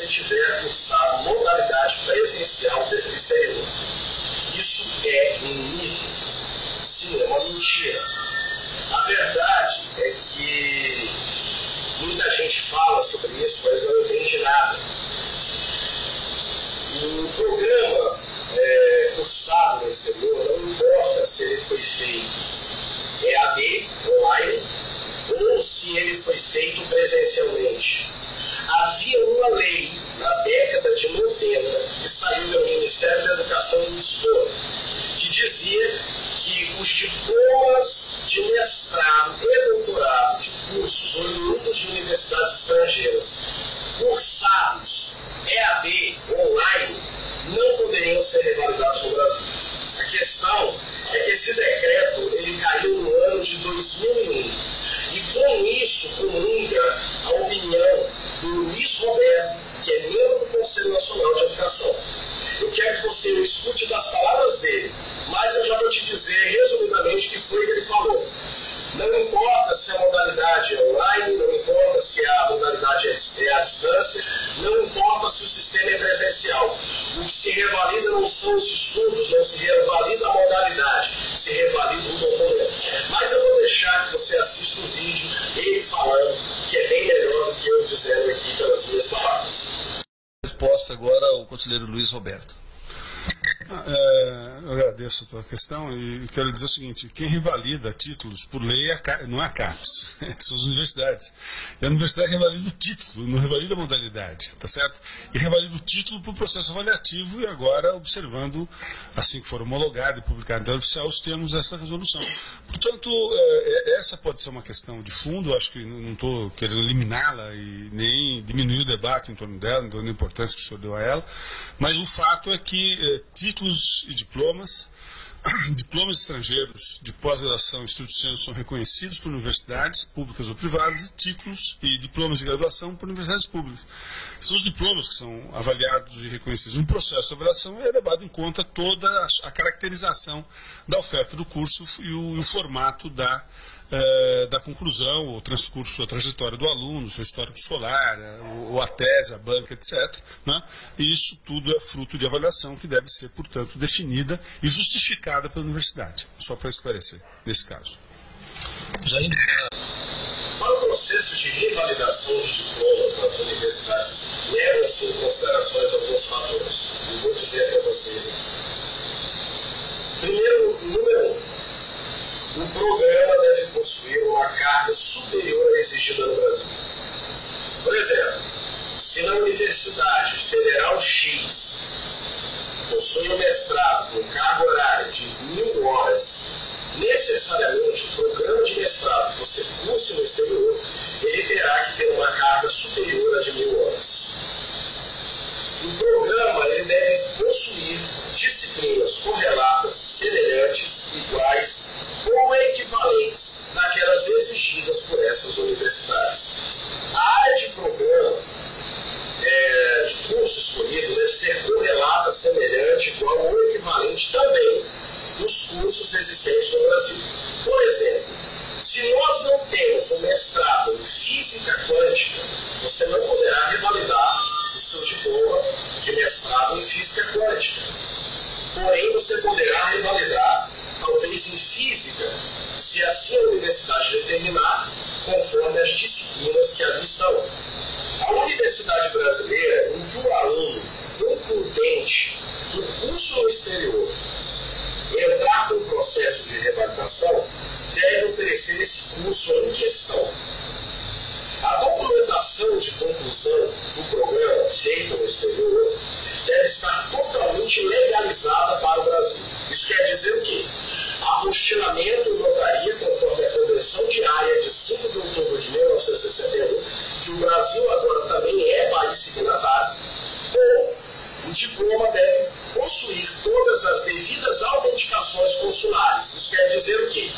você tiver cursado modalidade presencial do exterior. Isso é um mito. Sim, é uma mentira. A verdade é que muita gente fala sobre isso, mas não entende nada. O programa é, cursado no exterior, não importa se ele foi feito EAD, online, ou se ele foi feito presencialmente. Havia uma lei na década de 90 que saiu do Ministério da Educação em Lisboa, que dizia que os diplomas de mestrado e doutorado de cursos oriundos de universidades estrangeiras cursados EAD online não poderiam ser revalidados no Brasil. A questão é que esse decreto ele caiu no ano de 2001 e com isso comunga a opinião do Luiz Roberto, que é membro do Conselho Nacional de Educação. Eu quero que você escute das palavras dele, mas eu já vou te dizer resumidamente o que foi que ele falou. Não importa se a modalidade é online, não importa se a modalidade é à distância, não importa se o sistema é presencial. O que se revalida não são os estudos, não se revalida a modalidade, se revalida o documento. Mas eu vou deixar que você assista o vídeo, ele falando, que é bem melhor do que eu dizendo aqui pelas minhas palavras. Resposta agora ao conselheiro Luiz Roberto. É, eu agradeço a tua questão e quero dizer o seguinte: quem revalida títulos por lei é não é a CAPES, são as universidades. E a universidade revalida o título, não revalida a modalidade, tá certo? E revalida o título por processo avaliativo e agora observando, assim que for homologado e publicado no oficial, os termos dessa resolução. Portanto, é, essa pode ser uma questão de fundo, acho que não estou querendo eliminá-la e nem diminuir o debate em torno dela, em torno da importância que o senhor deu a ela, mas o fato é que é, títulos e diplomas, diplomas estrangeiros de pós-graduação e estudos são reconhecidos por universidades públicas ou privadas e títulos e diplomas de graduação por universidades públicas. São os diplomas que são avaliados e reconhecidos. No processo de avaliação é levado em conta toda a caracterização da oferta do curso e o, e o formato da é, da conclusão, o transcurso, a trajetória do aluno, seu histórico escolar, ou a tese, a banca, etc. Né? E isso tudo é fruto de avaliação que deve ser, portanto, definida e justificada pela universidade. Só para esclarecer, nesse caso. Já indo para o processo de revalidação de diplomas nas universidades, levam-se em considerações alguns fatores. Eu vou dizer para vocês aqui. Primeiro, número um, o programa deve possuir uma carga superior à exigida no Brasil. Por exemplo, se na Universidade Federal X possui um mestrado com carga horária de mil horas, necessariamente o programa de mestrado que você curse no exterior, ele terá que ter uma carga superior a de mil horas. O programa ele deve possuir disciplinas correlatas, semelhantes, iguais ou equivalentes daquelas exigidas por essas universidades. A área de programa é, de curso escolhido deve ser correlata, semelhante, igual ou equivalente também nos cursos existentes no Brasil. Por exemplo, se nós não temos um mestrado em física quântica, você não poderá revalidar o seu diploma de mestrado em física quântica. Porém, você poderá revalidar talvez em física, se assim a universidade determinar, as disciplinas que ali estão. A Universidade Brasileira, que o aluno concludente do curso no exterior entrar com o processo de revalidação, deve oferecer esse curso em questão. A documentação de conclusão do programa feita no exterior deve estar totalmente legalizada para o Brasil. Isso quer dizer o quê? Apostilamento notaria, conforme a Convenção Diária de 5 de outubro de 1961, que o Brasil agora também é país signatário, ou o diploma deve possuir todas as devidas autenticações consulares. Isso quer dizer o quê?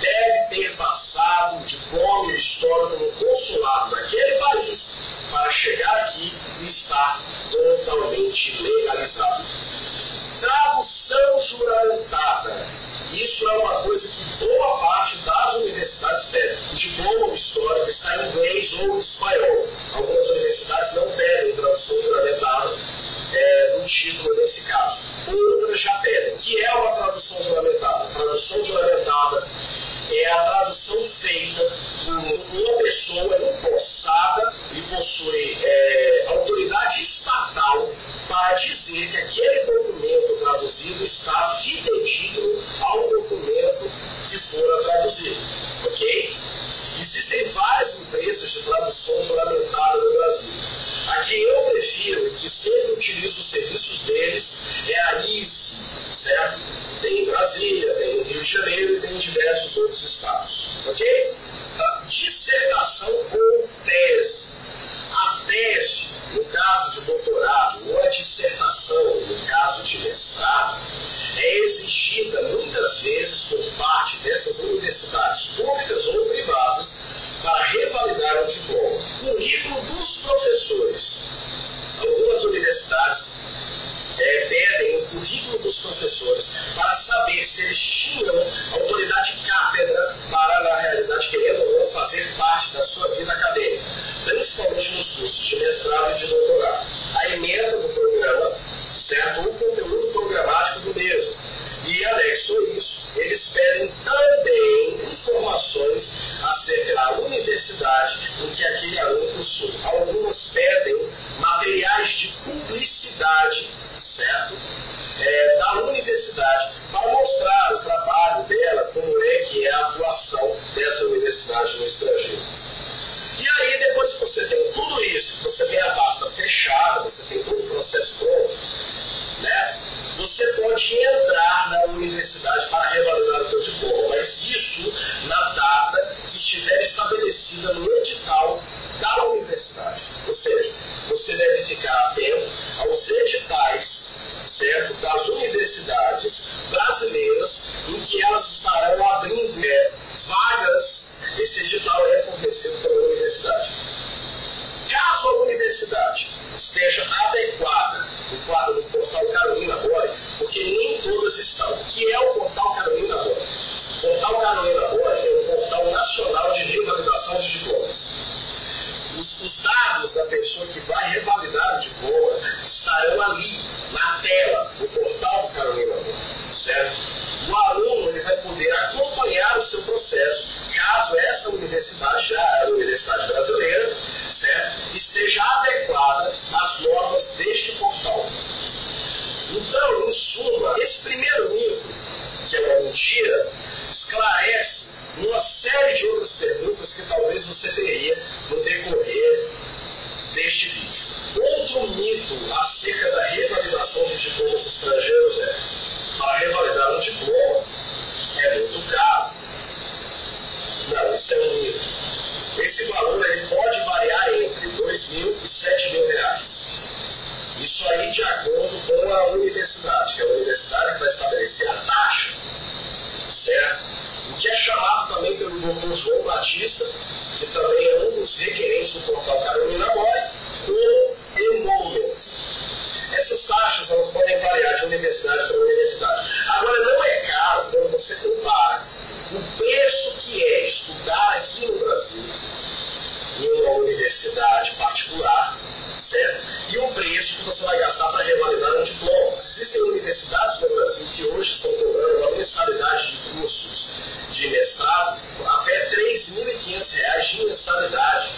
Deve ter passado o diploma histórico no consulado daquele país para chegar aqui e estar totalmente legalizado. Em espanhol. Algumas universidades não pedem tradução juramentada é, do título nesse caso. Outras já pedem, que é uma tradução juramentada. Tradução juramentada é a tradução feita por uma pessoa empossada e possui é, autoridade estatal para dizer que aquele documento traduzido está fidedigno ao documento que fora traduzido. Ok? Existem várias empresas de tradução juramentada no Brasil. A que eu prefiro que sempre utilizo os serviços deles é a ISE, certo? Tem em Brasília, tem no Rio de Janeiro e tem em diversos outros estados. Ok? A dissertação ou tese. A tese, no caso de doutorado, ou a dissertação, no caso de mestrado, é exigida muitas vezes por parte dessas universidades públicas ou privadas para revalidar o diploma. Currículo dos professores. Algumas universidades é, pedem o currículo dos professores para saber se eles tinham autoridade cátedra para, na realidade, querendo ou não, fazer parte da sua vida acadêmica, principalmente nos cursos de mestrado e de doutorado. A emenda do programa, certo? O conteúdo programático do mesmo. E anexo isso, eles pedem também informações acerca da universidade em que aquele aluno possui. Algumas pedem materiais de publicidade certo? É, da universidade para mostrar o trabalho dela, como é que é a atuação dessa universidade no estrangeiro. E aí, depois que você tem tudo isso, você tem a pasta fechada, você tem todo o processo pronto, né? Você pode entrar na universidade para revalidar o seu diploma, mas isso na data que estiver estabelecida no edital da universidade. Ou seja, você deve ficar atento aos editais certo, das universidades brasileiras em que elas estarão abrindo é, vagas. Esse edital é fornecido pela universidade. Caso a universidade esteja adequada no quadro do portal Carolina Bore, porque nem todas estão. Que é o portal Carolina Bore? O portal Carolina Bore é um portal nacional de revalidação de diplomas. Os, os, dados da pessoa que vai revalidar o diploma estarão ali, na tela, no portal do Bore, certo? O aluno ele vai poder acompanhar o seu processo, caso essa universidade, já a universidade brasileira, certo? esteja adequada às normas deste portal. Então, em suma, esse primeiro mito, que é uma mentira, esclarece uma série de outras perguntas que talvez você teria no decorrer deste vídeo. Outro mito acerca da revalidação de diplomas estrangeiros é: para revalidar um diploma é muito caro. Não, isso é um mito. Esse valor ele pode variar entre 2 mil e 7 mil reais. Isso aí de acordo com a universidade, que é a universidade que vai estabelecer a taxa, certo? O que é chamado também pelo doutor João Batista, que também é um dos requerentes do portal Carolina More, como emolumento. Essas taxas elas podem variar de universidade para universidade. Agora, não é caro quando você compara o preço que é estudar aqui no Brasil, em uma universidade particular, certo? E o preço que você vai gastar para revalidar um diploma. Existem universidades no Brasil que hoje estão cobrando uma mensalidade de cursos de mestrado até R$ 3.500 de mensalidade.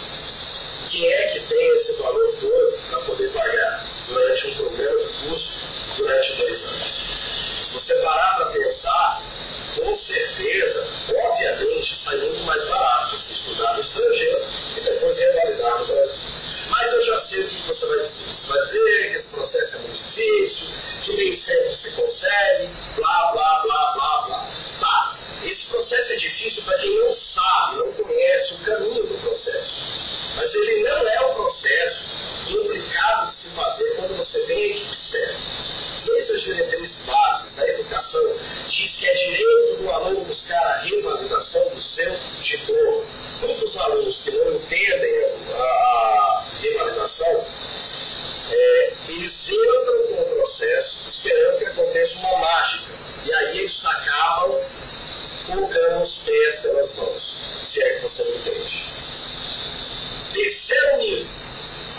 Quem é que tem esse valor todo para poder pagar durante um programa de curso durante dois anos? Você parar para pensar, com certeza, obviamente, muito mais barato você estudar no estrangeiro e depois você vai dizer? Você vai dizer que esse processo é muito difícil, que nem sempre se consegue, blá, blá, difícil para quem não sabe, não conhece o caminho do processo. Mas ele não é um processo complicado de se fazer quando você tem a equipe certa três as diretrizes básicas da educação diz que é direito do aluno buscar a revalidação do seu diploma. Muitos alunos que não entendem a, a revalidação, é, eles entram com o processo esperando que aconteça uma mágica. E aí eles acabam colocando os pés pelas mãos, se é que você não entende. Terceiro nível,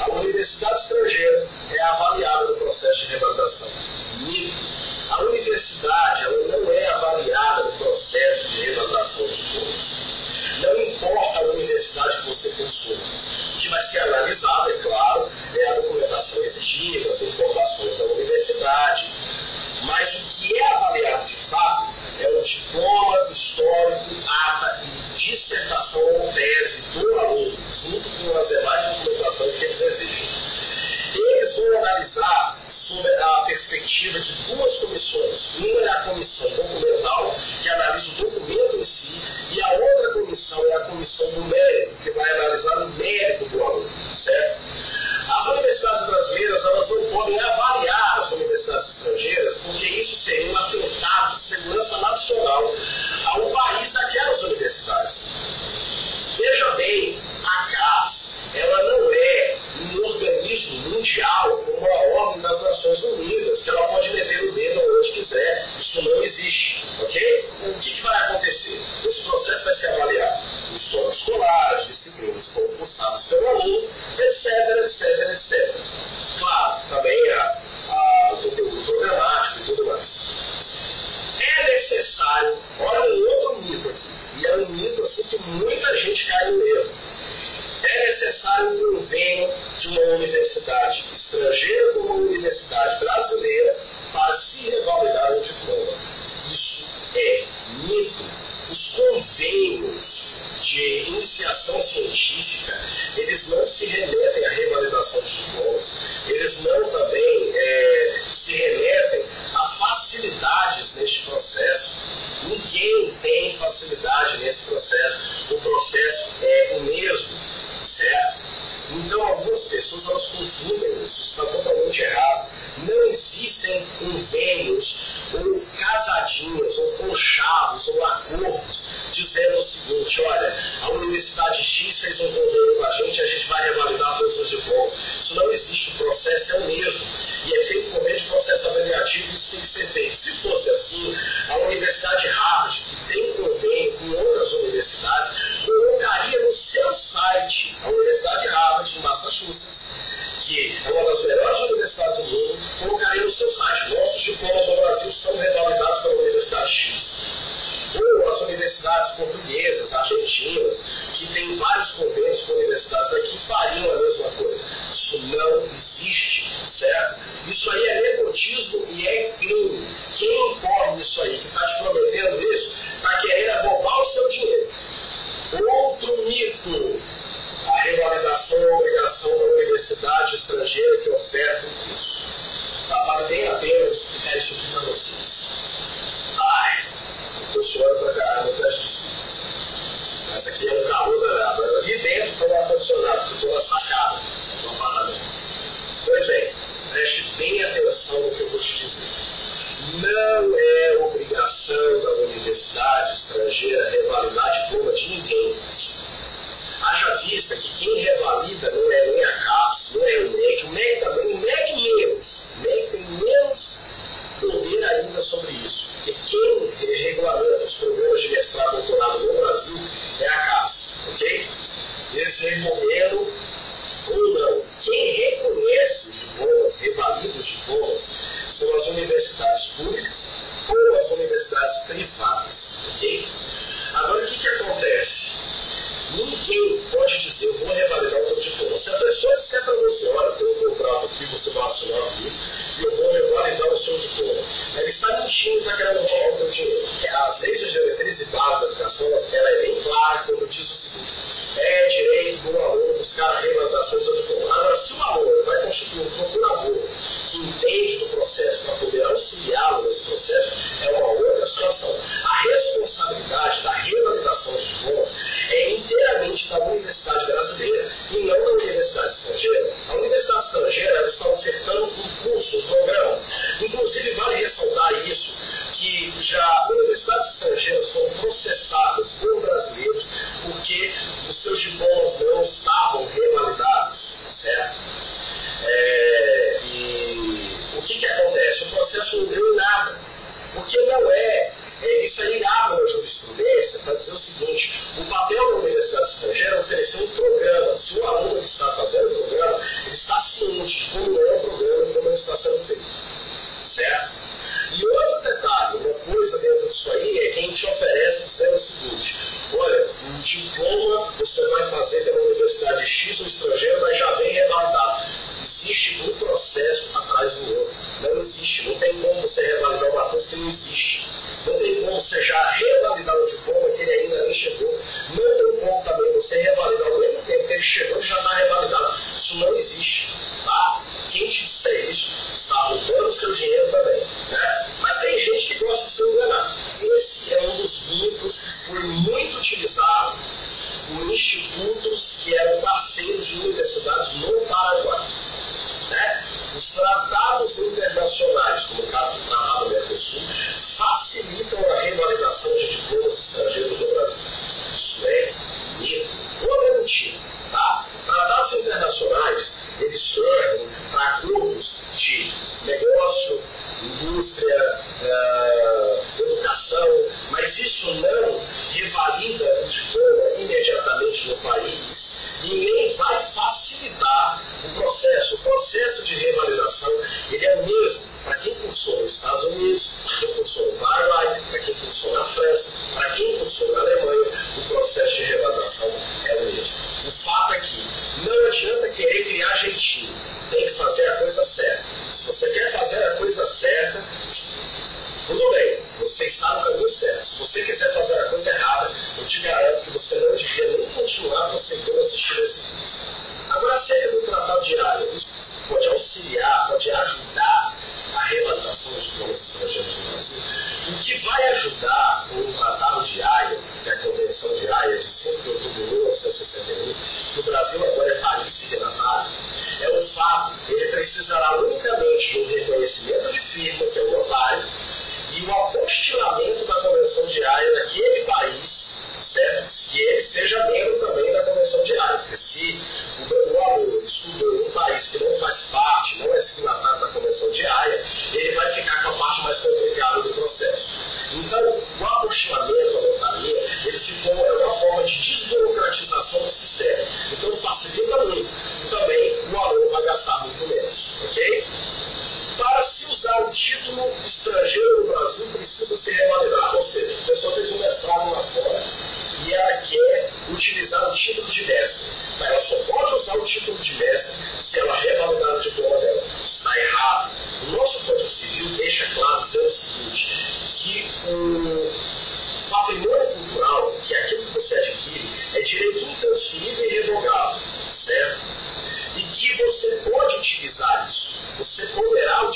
a universidade estrangeira é avaliada no processo de revalidação. Nível. A universidade ela não é avaliada no processo de revalidação de diplomas. Não importa a universidade que você consuma. O que vai ser analisado, é claro, é a documentação exigida, as informações da universidade. Mas o que é avaliado de fato é o diploma histórico, ata e dissertação ou tese do aluno, junto com as demais documentações que eles exigem. Eles vão analisar sob a perspectiva de duas comissões. Uma é a comissão documental, que analisa o documento em si, e a outra comissão é a comissão do mérito, que vai analisar o mérito do aluno, necessário, olha um outro mito aqui, e é um mito assim que muita gente cai no erro é necessário um convênio de uma universidade estrangeira com uma universidade brasileira para se revalidar o diploma. Isso é mito. Os convênios de iniciação científica, eles não se remetem à revalidação de diplomas, eles não também é, se remetem a facilidades neste processo. Ninguém tem facilidade nesse processo. O processo é o mesmo certo? Então, algumas pessoas elas confundem isso, está totalmente errado. Não existem convênios, ou casadinhas, ou conchavos, ou acordos, dizendo o seguinte: olha, a Universidade X fez um convênio com a gente, a gente vai revalidar todos os diplomas. Isso não existe, o processo é o mesmo. E é feito por meio de processo avaliativo, isso tem que ser feito. Se fosse assim, a Universidade Harvard, que tem convênio com outras universidades, colocaria no seu site, a Universidade Harvard, de Massachusetts, que é uma das melhores universidades do mundo, colocaria no seu site. Nossos diplomas no Brasil são revalidados pela Universidade X ou as universidades portuguesas, argentinas, que têm vários convênios com universidades daqui, fariam a mesma coisa. Isso não existe, certo? Isso aí é nepotismo e é crime. Quem incorre nisso ที่จะดูแล E outro detalhe, uma coisa dentro disso aí é quem te oferece dizendo o seguinte: olha, um diploma você vai fazer pela Universidade X ou estrangeiro, mas já vem revalidado. Existe um processo atrás do outro. Não existe. Não tem como você revalidar uma coisa que não existe. Não tem como você já revalidar o diploma que ele ainda nem chegou. Não tem como também você revalidar ao mesmo tempo que ele chegou e já está revalidado. Isso não existe. Tá? Quem te disser isso está roubando o seu dinheiro também. Né? Mas tem gente que gosta de se enganar. Esse é um dos mitos que foi muito utilizado por institutos que eram parceiros de universidades no Paraguai. Né? Os tratados internacionais, como o caso sí que se pasa seja membro também da convenção diária. Se o aluno estudou em um país que não faz parte, não é signatário da convenção diária, ele vai ficar com a parte mais complicada do processo. Então, o apostilamento, a montaria, ele ficou, é uma forma de desburocratizar.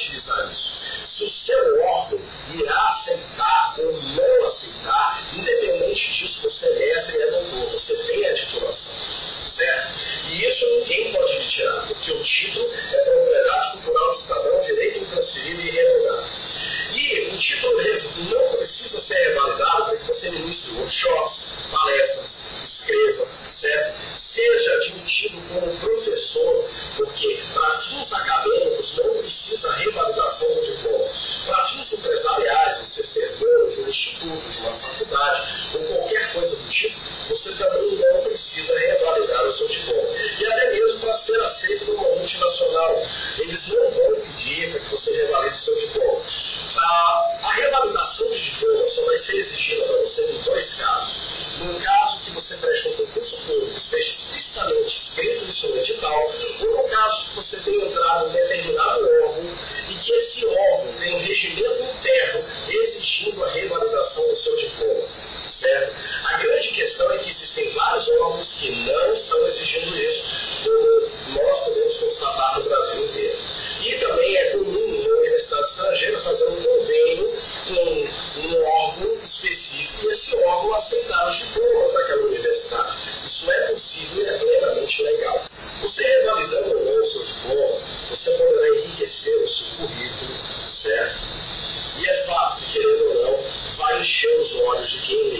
utilizar isso. Se o seu órgão irá aceitar ou não você revalide o seu diploma. A revalidação de diploma só vai ser exigida para você em dois casos. No caso que você preste um concurso público, seu currículo, certo? E é fato, querendo ou não, vai encher os olhos de quem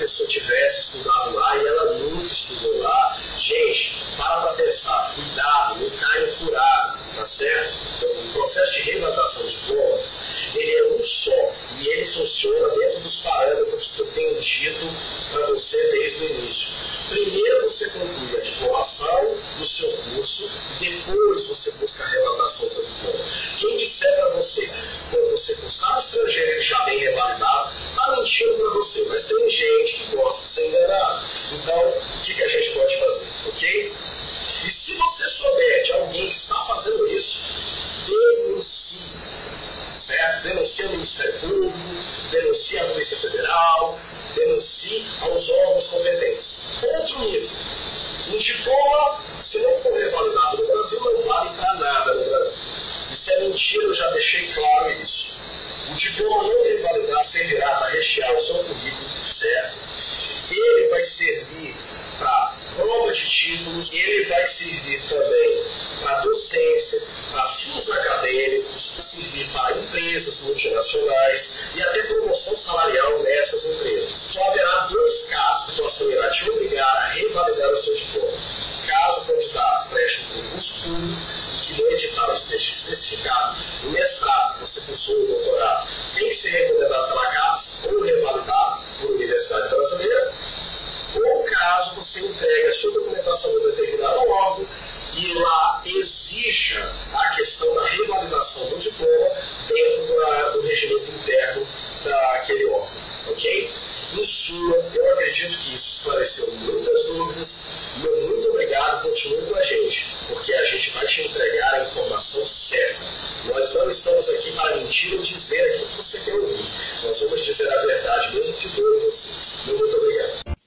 pessoa tivesse estudado lá e ela nunca estudou lá. Gente, para para pensar, cuidado, não caia furado, tá certo? Então, o processo de revalidação de diploma, ele é um só e ele funciona dentro dos parâmetros que eu tenho dito para você desde o início. Primeiro você conclui a diplomação do seu curso, depois você busca a revalidação do seu diploma. Quem disser para você, quando você cursar no estrangeiro já vem revalidado, está mentindo para você, mas tem gente que gosta de ser enganado. Então, o que, que a gente pode fazer? Ok? E se você souber de alguém que está fazendo isso, denuncie. Certo? Denuncie ao Ministério Público, denuncie à Polícia Federal, denuncie aos órgãos competentes. Outro nível. Um diploma, se não for revalidado no Brasil, não vale para nada no Brasil. Isso é mentira, eu já deixei claro isso. O diploma não revalidado servirá para rechear o seu currículo, certo? Ele vai servir para prova de títulos, ele vai servir também para docência, para fins acadêmicos, servir para empresas multinacionais e até promoção salarial nessas empresas. Só haverá dois casos. A situação irá te obrigar a revalidar o seu diploma. Caso o candidato preste um concurso público que no edital esteja especificado, o mestrado que você cursou o doutorado tem que ser recomendado pela CAPES ou revalidado por Universidade Brasileira, ou caso você entregue a sua documentação a determinado órgão e lá exija a questão da revalidação do diploma dentro do, do regimento interno daquele órgão, ok? Em suma, eu acredito que isso esclareceu muitas dúvidas. Meu muito obrigado, continue com a gente, porque a gente vai te entregar a informação certa. Nós não estamos aqui para mentir ou dizer aquilo que você quer ouvir. Nós vamos dizer a verdade, mesmo que doa você. Meu muito obrigado.